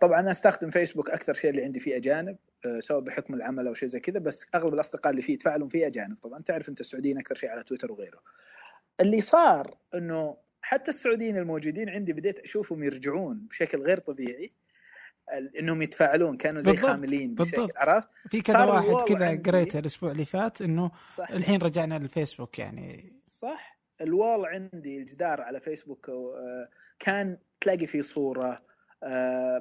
طبعا أنا أستخدم فيسبوك أكثر شيء اللي عندي فيه أجانب آه، سواء بحكم العمل أو شيء زي كذا بس أغلب الأصدقاء اللي فيه يتفاعلون فيه أجانب طبعا تعرف أنت السعوديين أكثر شيء على تويتر وغيره اللي صار إنه حتى السعوديين الموجودين عندي بديت أشوفهم يرجعون بشكل غير طبيعي إنهم يتفاعلون كانوا زي بالضبط. خاملين بشكل بالضبط. عرفت؟ في كذا واحد كذا قريته الأسبوع اللي فات إنه صح. الحين رجعنا للفيسبوك يعني صح الوال عندي الجدار على فيسبوك آه، كان تلاقي فيه صورة آه،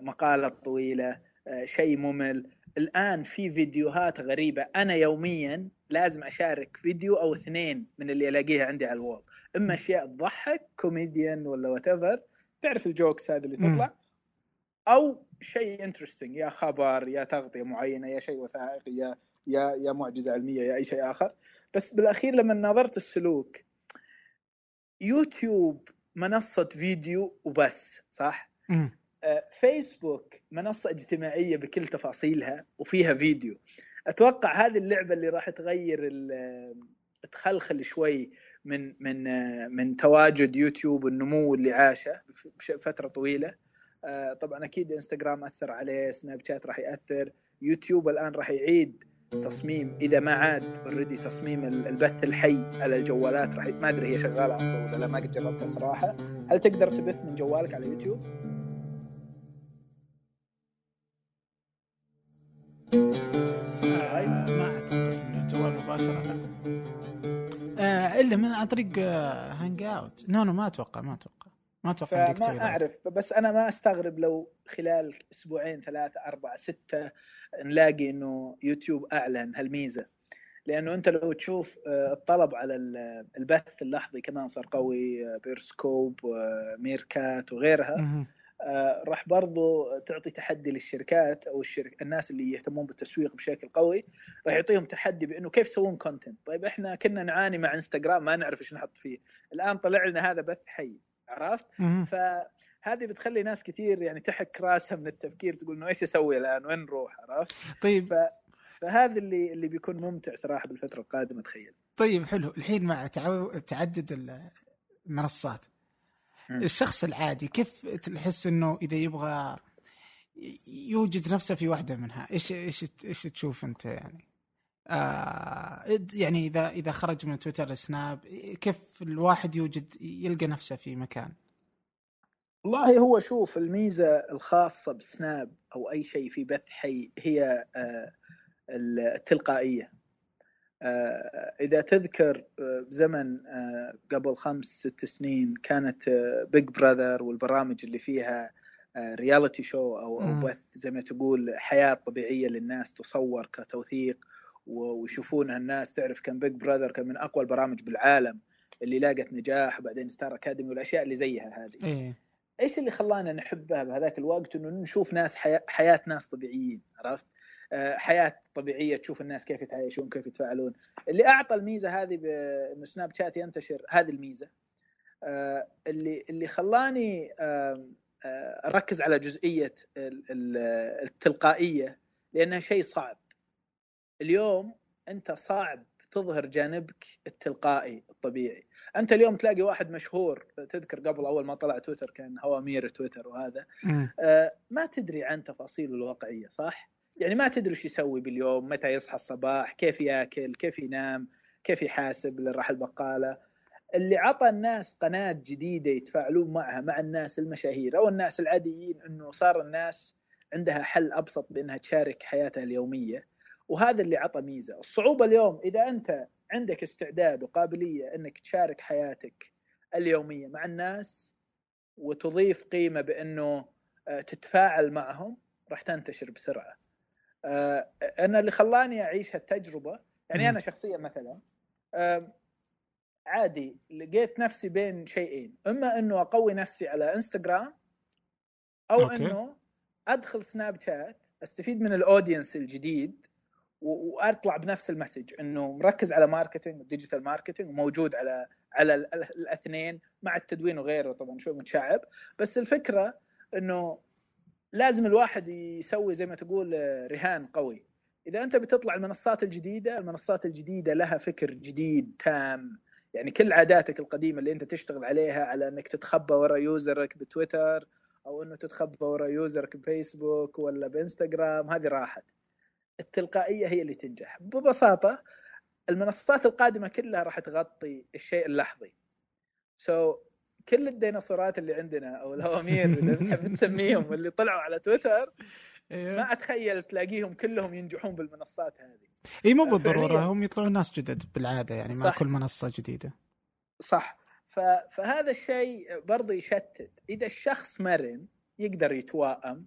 مقالة طويلة آه، شيء ممل. الآن في فيديوهات غريبة. أنا يوميا لازم أشارك فيديو أو اثنين من اللي ألاقيها عندي على ال wall إما أشياء تضحك كوميديان ولا what تعرف ال jokes هذه اللي تطلع؟ أو شيء interesting يا خبر يا تغطية معينة يا شيء وثائقي يا يا يا معجزة علمية يا أي شيء آخر. بس بالأخير لما نظرت السلوك يوتيوب منصة فيديو وبس صح؟ آه فيسبوك منصة اجتماعية بكل تفاصيلها وفيها فيديو. أتوقع هذه اللعبة اللي راح تغير تخلخل شوي من من من تواجد يوتيوب والنمو اللي عاشه فتره طويلة. طبعا أكيد إنستغرام أثر عليه سناب شات راح يأثر يوتيوب الآن راح يعيد تصميم إذا ما عاد already تصميم البث الحي على الجوالات راح ما أدري هي شغالة أصلا ولا لا ما قد جربتها صراحة. هل تقدر تبث من جوالك على يوتيوب؟ آه إلا من عن طريق Hangout no no ما أتوقع ما أتوقع. ما أتوقع ما أعرف بس أنا ما أستغرب لو خلال أسبوعين ثلاثة أربعة ستة نلاقي إنه يوتيوب أعلن هالميزة. لأنه أنت لو تشوف آه، الطلب على البث اللحظي كمان صار قوي آه، Periscope و Meerkat وغيرها. آه، راح برضو تعطي تحدي للشركات أو الشرك الناس اللي يهتمون بالتسويق بشكل قوي راح يعطيهم تحدي بأنه كيف يسوون content طيب إحنا كنا نعاني مع انستغرام ما نعرف إيش نحط فيه. الآن طلع لنا هذا بث حي عرفت؟ فهذه بتخلي ناس كثير يعني تحك راسها من التفكير تقول إنه إيش أسوي الآن؟ وين نروح؟ عرفت؟ طيب. ف... فهذا اللي اللي بيكون ممتع صراحة بالفترة القادمة تخيل. طيب حلو. الحين مع تعو... تعدد المنصات. الشخص العادي كيف تحس إنه إذا يبغى يوجد نفسه في واحدة منها؟ إيش إيش إيش تشوف أنت يعني؟ آه يعني اذا إذا خرج من تويتر لسناب كيف الواحد يوجد يلقى نفسه في مكان؟ والله هو شوف الميزة الخاصة بسناب أو أي شيء في بث حي هي آه التلقائية. إذا تذكر آه، بزمن آه، قبل خمس ست سنين كانت Big Brother والبرامج اللي فيها reality show أو أو بث زي ما تقول حياة طبيعية للناس تصور كتوثيق ويشوفونها الناس تعرف كان Big Brother كان من أقوى البرامج بالعالم اللي لاقت نجاح وبعدين Star Academy والأشياء اللي زيها هذه. إيه. إيش اللي خلانا نحبها بهذاك الوقت؟ إنه نشوف ناس حياة, ناس طبيعيين عرفت؟ آه، حياة طبيعية تشوف الناس كيف يتعايشون كيف يتفاعلون. اللي أعطى الميزة هذه بانه سناب شات ينتشر هذه الميزة. آه، اللي اللي خلاني آه، أركز على جزئية التلقائية لأنها شيء صعب. اليوم أنت صعب تظهر جانبك التلقائي الطبيعي. أنت اليوم تلاقي واحد مشهور تذكر قبل أول ما طلع تويتر كان هوامير تويتر وهذا. ما تدري عن تفاصيله الواقعية صح؟ يعني ما تدري وش يسوي باليوم متى يصحى الصباح كيف ياكل كيف ينام كيف يحاسب اللي راح البقالة. اللي عطى الناس قناة جديدة يتفاعلون معها مع الناس المشاهير أو الناس العاديين إنه صار الناس عندها حل أبسط بإنها تشارك حياتها اليومية. وهذا اللي عطى ميزة. الصعوبة اليوم إذا أنت عندك استعداد وقابلية إنك تشارك حياتك اليومية مع الناس وتضيف قيمة بإنه آه، تتفاعل معهم راح تنتشر بسرعة. أنا اللي خلاني أعيش هالتجربة يعني أنا شخصيا مثلا عادي لقيت نفسي بين شيئين إما إنه أقوي نفسي على إنستغرام أو okay. إنه أدخل سناب شات أستفيد من ال audience الجديد وأطلع بنفس ال message إنه مركز على marketing digital marketing وموجود على على الأثنين مع التدوين وغيره طبعا شوي متشعب بس الفكرة إنه لازم الواحد يسوي زي ما تقول آه، رهان قوي. إذا أنت بتطلع المنصات الجديدة المنصات الجديدة لها فكر جديد تام. يعني كل عاداتك القديمة اللي أنت تشتغل عليها على إنك تتخبى ورا يوزرك بتويتر أو إنه تتخبى ورا يوزرك بفيسبوك ولا بإنستغرام هذه راحت. التلقائية هي اللي تنجح. ببساطة المنصات القادمة كلها راح تغطي الشيء اللحظي. سو so, كل الديناصورات اللي عندنا أو الهوامير اذا تحب تسميهم اللي *laughs* طلعوا على تويتر أيوه. ما أتخيل تلاقيهم كلهم ينجحون بالمنصات هذه. إي مو بالضرورة هم يطلعون ناس جدد بالعادة يعني مع كل منصة جديدة. صح. فهذا الشيء برضه يشتت. إذا الشخص مرن يقدر يتواءم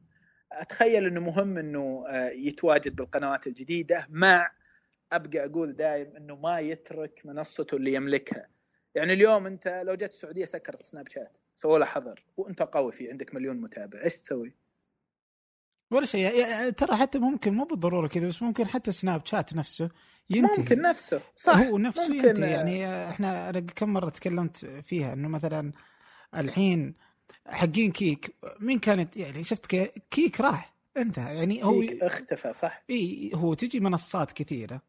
أتخيل إنه مهم إنه آه، يتواجد بالقنوات الجديدة مع أبقى أقول دايم إنه ما يترك منصته اللي يملكها. يعني اليوم انت لو جت السعودية سكرت سناب شات سووا له حظر وانت قوي فيه عندك مليون متابع إيش تسوي؟ ولا شيء ترى حتى ممكن مو بالضرورة كذا بس ممكن حتى سناب شات نفسه ينتهي. ممكن نفسه صح هو نفسه ممكن ينتهي يعني إحنا أنا كم مرة تكلمت فيها إنه مثلا الحين حقين كيك مين كانت؟ يعني شفت كيك راح انتهى. يعني هو كيك اختفى صح؟ إي هو تجي منصات كثيرة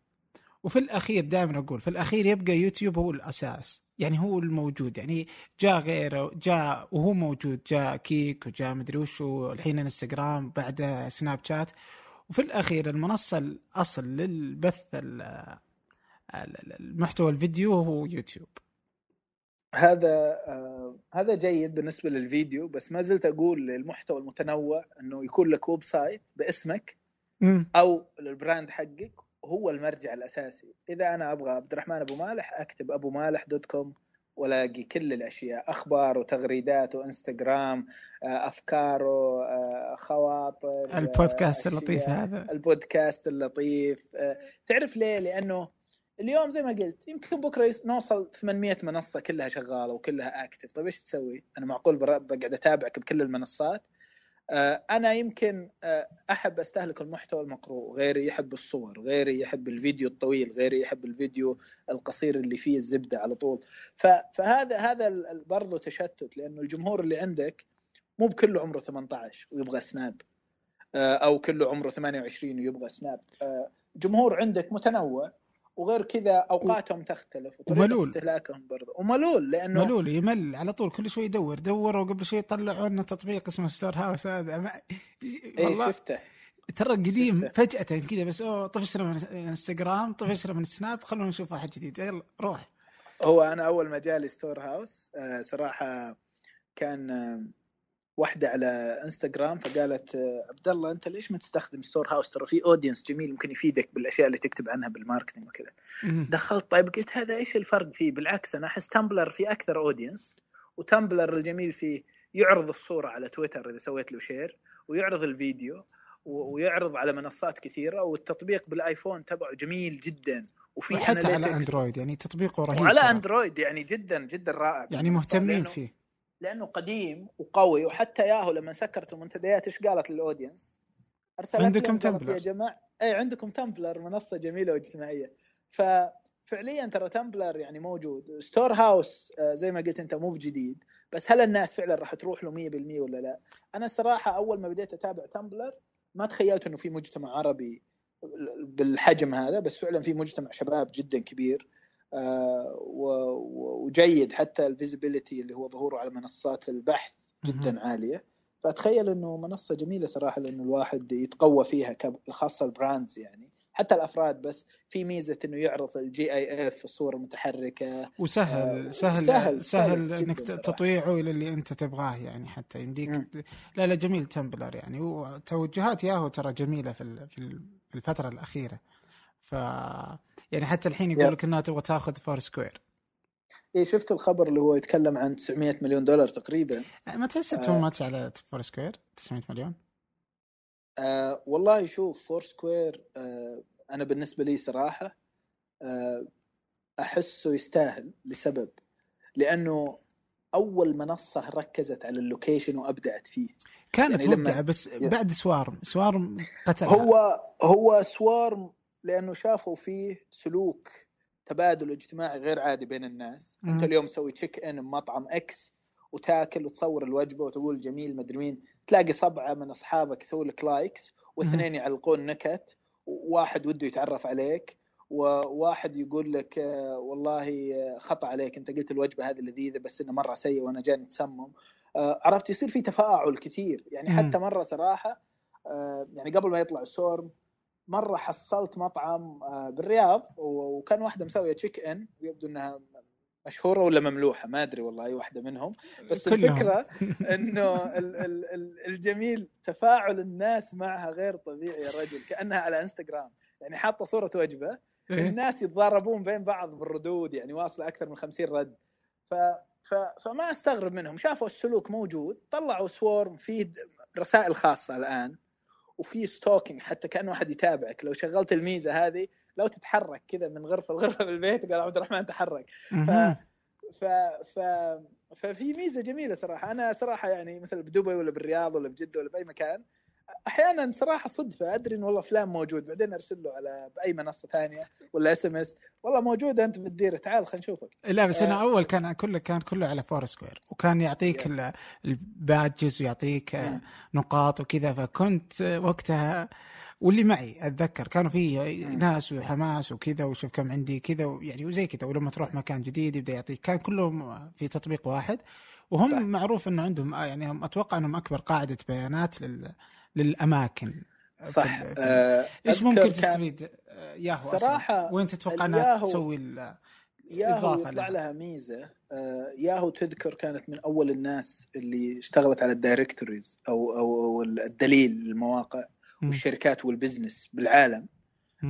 وفي الأخير دائما أقول في الأخير يبقى يوتيوب هو الأساس. يعني هو الموجود يعني جاء غيره جاء وهو موجود جاء كيك وجاء مدري وش الحين انستغرام بعده سناب شات. وفي الأخير المنصة الأصل للبث المحتوى الفيديو هو يوتيوب. هذا آه هذا جيد بالنسبة للفيديو بس ما زلت أقول للمحتوى المتنوع إنه يكون لك website باسمك أو ال brand حقك هو المرجع الأساسي. إذا أنا أبغى عبد الرحمن أبو مالح أكتب أبو مالح dot com والاقي كل الأشياء. أخبار وتغريدات وإنستغرام آه، افكاره آه، خواطر البودكاست اللطيف هذا. البودكاست اللطيف آه، تعرف ليه؟ لأنه اليوم زي ما قلت يمكن بكرة نوصل 800 منصة كلها شغالة وكلها active طيب إيش تسوي؟ أنا معقول بقعد أتابعك بكل المنصات. آه، أنا يمكن آه، أحب أستهلك المحتوى المقروء غيري يحب الصور غيري يحب الفيديو الطويل غيري يحب الفيديو القصير اللي فيه الزبدة على طول. فهذا هذا برضه تشتت لأنه الجمهور اللي عندك مو بكله عمره 18 ويبغى سناب آه، أو كله عمره 28 ويبغى سناب. جمهور عندك متنوع. وغير كذا أوقاتهم تختلف وطريقة استهلاكهم برضه وملول لأنه ملول يمل على طول كل شوي يدور دوروا قبل شوي طلعوا لنا تطبيق اسمه ستور هاوس هذا. ما... اي شفته. ترى قديم فجأة كذا بس أوه طفشنا من انستغرام طفشنا من سناب خلونا نشوف واحد جديد. يلا روح. هو أنا أول ما جالي ستور هاوس آه، صراحة كان واحدة على إنستغرام فقالت آه، عبد الله أنت ليش ما تستخدم ستور هاوس ترى في audience جميل ممكن يفيدك بالأشياء اللي تكتب عنها بال marketing وكذا. دخلت طيب قلت هذا إيش الفرق فيه؟ بالعكس أنا أحس تمبلر في أكثر audience وتمبلر الجميل فيه يعرض الصورة على تويتر إذا سويت له share ويعرض الفيديو ويعرض على منصات كثيرة والتطبيق بالآيفون تبعه جميل جدا وفي حتى على اندرويد يعني تطبيقه رهيب وعلى اندرويد يعني جدا جدا رائع يعني مهتمين فيه. لأنه قديم وقوي وحتى ياهو لما سكرت المنتديات إيش قالت لل audience؟ أرسلت عندكم تمبلر يا جماعة اي عندكم تمبلر منصة جميلة واجتماعية. ففعليا ترى تمبلر يعني موجود. ستور هاوس آه، زي ما قلت أنت مو بجديد. بس هل الناس فعلا راح تروح له 100% ولا لا؟ أنا صراحة أول ما بديت أتابع تمبلر ما تخيلت إنه في مجتمع عربي بالحجم هذا بس فعلا في مجتمع شباب جدا كبير. وجيد حتى ال visibility اللي هو ظهوره على منصات البحث جدا عالية. فأتخيل إنه منصة جميلة صراحة لأنه الواحد يتقوى فيها خاصة ال brands يعني. حتى الأفراد بس في ميزة إنه يعرض ال GIF الصور المتحركه وسهل آه سهل سهل, سهل, سهل إنك تطويعه إلى اللي أنت تبغاه يعني حتى يمديك لا لا جميل تمبلر يعني. وتوجهات ياهو ترى جميلة في في الفترة الأخيرة. ف يعني حتى الحين يقول لك إنها تبغى تاخذ فور سكوير. اي شفت الخبر اللي هو يتكلم عن 900 مليون دولار تقريبا. ما تحس تو آه much على فور سكوير؟ 900 مليون؟ آه والله شوف فور سكوير آه أنا بالنسبة لي صراحة آه أحسه يستاهل لسبب. لأنه أول منصة ركزت على ال location وأبدعت فيه. كانت يعني مبدعة بس بعد سوارم. سوارم قتل هو هو سوارم لأنه شافوا فيه سلوك تبادل اجتماعي غير عادي بين الناس. م. أنت اليوم تسوي check in بمطعم X وتاكل وتصور الوجبة وتقول جميل مدري مين. تلاقي سبعة من أصحابك يسوي لك likes واثنين يعلقون نكت وواحد وده يتعرف عليك وواحد يقول لك آه، والله آه، خطأ عليك أنت قلت الوجبة هذه لذيذة بس انها مرة سيئه وأنا جاني تسمم آه، عرفت؟ يصير في تفاعل كثير. يعني حتى مرة صراحة يعني قبل ما يطلع السوارم مرة حصلت مطعم آه، بالرياض وكان واحدة مسوية check in يبدو إنها مشهورة ولا مملوحة ما أدري والله أي واحدة منهم. بس كلهم. الفكرة *laughs* إنه الجميل تفاعل الناس معها غير طبيعي يا رجل كأنها على إنستغرام. يعني حاطة صورة وجبة إيه؟ الناس يتضاربون بين بعض بالردود يعني واصلة أكثر من 50 رد. ف ف... فما أستغرب منهم. شافوا السلوك موجود طلعوا سوارم فيه رسائل خاصة الآن. وفي stalking حتى كأنه احد يتابعك. لو شغلت الميزة هذه لو تتحرك كذا من غرفة لغرفة بالبيت قال عبد الرحمن تحرك. ف ف ف ففي ميزة جميلة صراحة. أنا صراحة يعني مثلا بدبي ولا بالرياض ولا بجدة ولا بأي مكان أحيانا صراحة صدفة أدري انه والله فلان موجود بعدين أرسل له على بأي منصة ثانية ولا SMS. والله موجود أنت في الديره تعال خلينا نشوفك. لا بس أنا آه. أول كان كله كان كله على فور سكوير وكان يعطيك البادجز ويعطيك نقاط وكذا. فكنت وقتها واللي معي أتذكر كانوا في ناس وحماس وكذا وشوف كم عندي كذا يعني وزي كذا. ولما تروح مكان جديد يبدأ يعطيك. كان كلهم في تطبيق واحد وهم صح. معروف إنه عندهم يعني هم أتوقع إنهم أكبر قاعدة بيانات لل للأماكن صح آه إيش ممكن تستفيد ياهو صراحة وين تتوقع أنها تسوي ياهو يطلع لها؟ ميزة. آه ياهو تذكر كانت من أول الناس اللي اشتغلت على ال directories أو أو, أو الدليل للمواقع والشركات وال business بالعالم.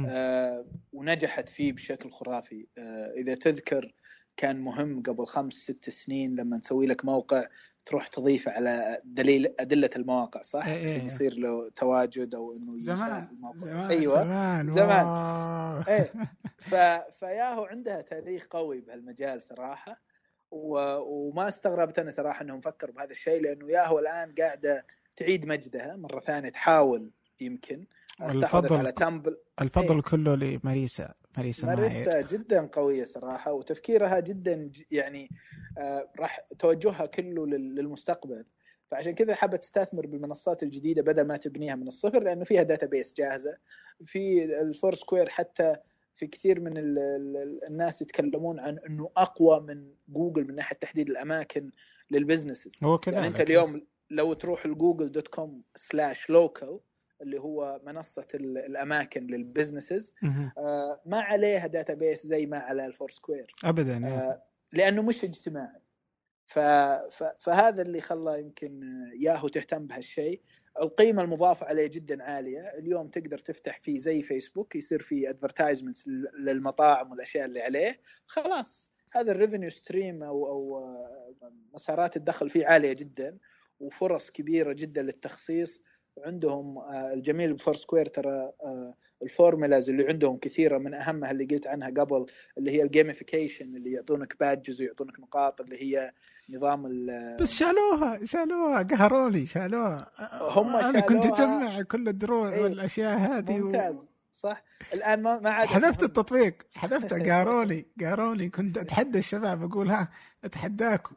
آه ونجحت فيه بشكل خرافي. آه إذا تذكر كان مهم قبل خمس ست سنين لما نسوي لك موقع تروح تضيفه على دليل أدلة المواقع صح؟ إيه عشان إيه. يصير له تواجد أو إنه زمان زمان أيوه زمان زمان. إيه *laughs* ف... فياهو عندها تاريخ قوي بهالمجال صراحة و... وما استغربت أنا صراحة إنهم فكروا بهذا الشيء لأنه ياهو الآن قاعدة تعيد مجدها مرة ثانية تحاول يمكن استحوذت على Tumblr. الفضل إيه؟ كله لماريسا. ماريسا ماريسا. جدا قوية صراحة وتفكيرها جدا يعني آه راح توجهها كله للمستقبل. فعشان كذا حابة تستثمر بالمنصات الجديدة بدل ما تبنيها من الصفر لأنه فيها database جاهزة. في ال Foursquare حتى في كثير من ال ال الناس يتكلمون عن إنه أقوى من جوجل من ناحية تحديد الأماكن لل businesses. هو كذا يعني أنت اليوم لو تروح ال Google dot com slash local اللي هو منصة الأماكن لل businesses آه ما عليها database زي ما على ال Foursquare ابدا آه لأنه مش اجتماعي. ف... ف... فهذا اللي خلى يمكن ياهو تهتم بهالشيء. القيمة المضافة عليه جدا عالية. اليوم تقدر تفتح فيه زي فيسبوك يصير فيه advertisements للمطاعم والأشياء اللي عليه. خلاص هذا ال revenue stream أو أو مسارات الدخل فيه عالية جدا وفرص كبيرة جدا للتخصيص. عندهم الجميل ب Foursquare ترى ال formulas اللي عندهم كثيرة من أهمها اللي قلت عنها قبل اللي هي ال gamification اللي يعطونك badges ويعطونك نقاط اللي هي نظام ال بس شالوها شالوها قهروني شالوها. هم أنا كنت أجمع كل الدروع إيه والأشياء هذه ممتاز و... صح؟ الآن ما ما عاد حذفت التطبيق حذفته قهروني *laughs* قهروني كنت أتحدى الشباب أقول ها أتحداكم.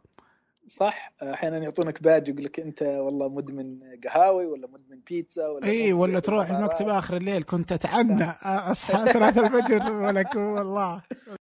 صح؟ أحيانا يعطونك باج يقول لك أنت والله مدمن قهاوي ولا مدمن بيتزا ولا إي ولا تروح المكتب آخر الليل كنت أتعنى أصحى ثلاثة الفجر ولك والله. *laughs*